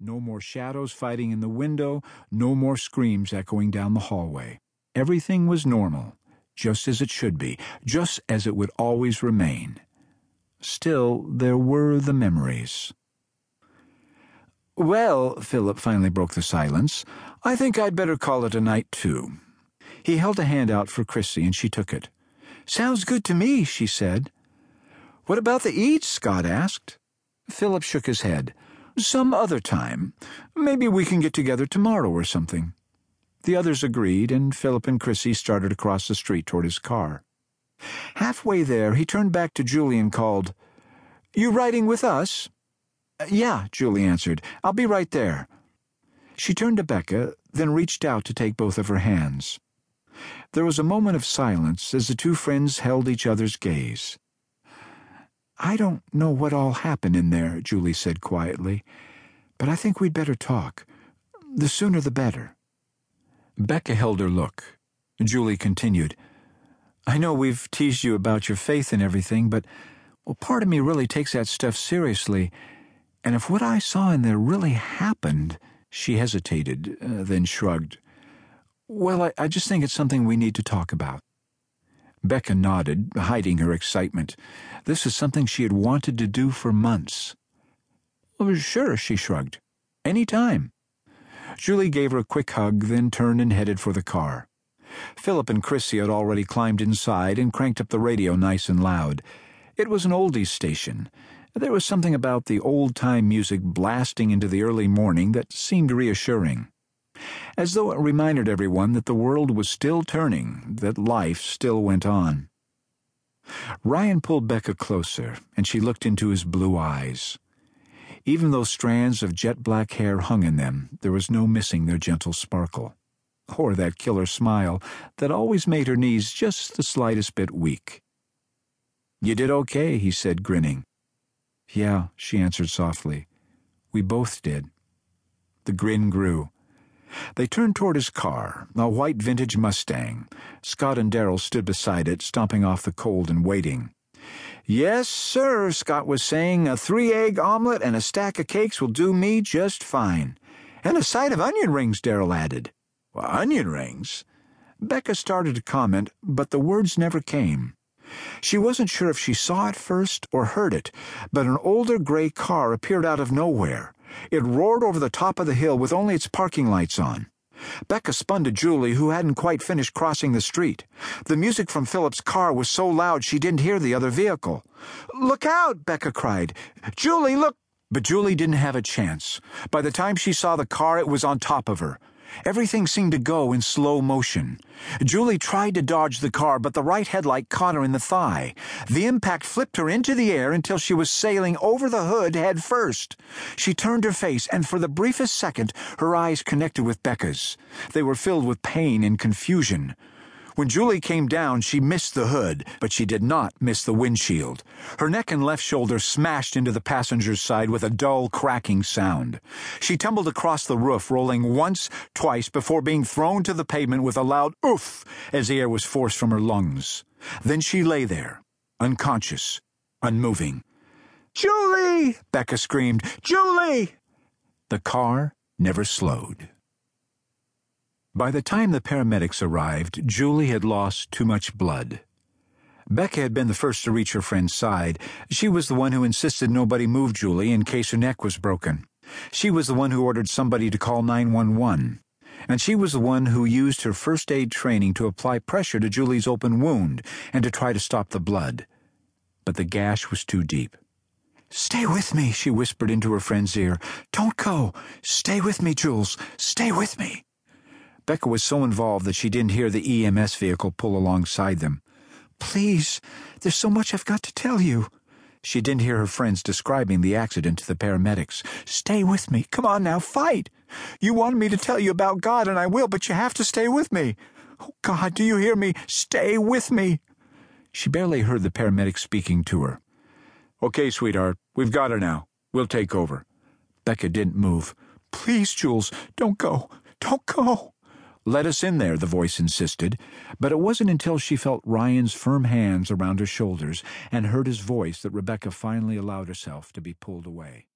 No more shadows fighting in the window, no more screams echoing down the hallway. Everything was normal, just as it should be, just as it would always remain. Still, there were the memories. Well, Philip finally broke the silence, I think I'd better call it a night, too. He held a hand out for Chrissy, and she took it. Sounds good to me, she said. What about the eats? Scott asked. Philip shook his head. Some other time. Maybe we can get together tomorrow or something. The others agreed, and Philip and Chrissy started across the street toward his car. Halfway there, he turned back to Julie and called, You riding with us? Yeah, Julie answered. I'll be right there. She turned to Becka, then reached out to take both of her hands. There was a moment of silence as the two friends held each other's gaze. I don't know what all happened in there, Julie said quietly, but I think we'd better talk. The sooner the better. Becka held her look. Julie continued, I know we've teased you about your faith and everything, but well, part of me really takes that stuff seriously, and if what I saw in there really happened, she hesitated, uh, then shrugged. Well, I, I just think it's something we need to talk about. Becka nodded, hiding her excitement. This was something she had wanted to do for months. Well, sure, she shrugged. Any time. Julie gave her a quick hug, then turned and headed for the car. Philip and Chrissy had already climbed inside and cranked up the radio nice and loud. It was an oldies station. There was something about the old time music blasting into the early morning that seemed reassuring. As though it reminded everyone that the world was still turning, that life still went on. Ryan pulled Becka closer, and she looked into his blue eyes. Even though strands of jet black hair hung in them, there was no missing their gentle sparkle. Or that killer smile that always made her knees just the slightest bit weak. You did okay, he said, grinning. Yeah, she answered softly. We both did. The grin grew. They turned toward his car, a white vintage Mustang. Scott and Darrell stood beside it, stomping off the cold and waiting. Yes, sir, Scott was saying. A three egg omelet and a stack of cakes will do me just fine. And a side of onion rings, Darrell added. Well, onion rings? Becka started to comment, but the words never came. She wasn't sure if she saw it first or heard it, but an older gray car appeared out of nowhere. It roared over the top of the hill with only its parking lights on. Becka spun to Julie, who hadn't quite finished crossing the street. The music from Philip's car was so loud she didn't hear the other vehicle. Look out! Becka cried. Julie, look! But Julie didn't have a chance. By the time she saw the car, it was on top of her. Everything seemed to go in slow motion. Julie tried to dodge the car, but the right headlight caught her in the thigh. The impact flipped her into the air until she was sailing over the hood head first. She turned her face, and for the briefest second, her eyes connected with Becka's. They were filled with pain and confusion. When Julie came down, she missed the hood, but she did not miss the windshield. Her neck and left shoulder smashed into the passenger's side with a dull, cracking sound. She tumbled across the roof, rolling once, twice, before being thrown to the pavement with a loud oof as the air was forced from her lungs. Then she lay there, unconscious, unmoving. Julie! Becka screamed. Julie! The car never slowed. By the time the paramedics arrived, Julie had lost too much blood. Becka had been the first to reach her friend's side. She was the one who insisted nobody move Julie in case her neck was broken. She was the one who ordered somebody to call 911. And she was the one who used her first aid training to apply pressure to Julie's open wound and to try to stop the blood. But the gash was too deep. Stay with me, she whispered into her friend's ear. Don't go. Stay with me, Jules. Stay with me. Becka was so involved that she didn't hear the EMS vehicle pull alongside them. Please, there's so much I've got to tell you. She didn't hear her friends describing the accident to the paramedics. Stay with me. Come on now, fight. You wanted me to tell you about God, and I will, but you have to stay with me. Oh, God, do you hear me? Stay with me. She barely heard the paramedic speaking to her. Okay, sweetheart, we've got her now. We'll take over. Becka didn't move. Please, Jules, don't go. Don't go. Let us in there, the voice insisted, but it wasn't until she felt Ryan's firm hands around her shoulders and heard his voice that Rebecca finally allowed herself to be pulled away.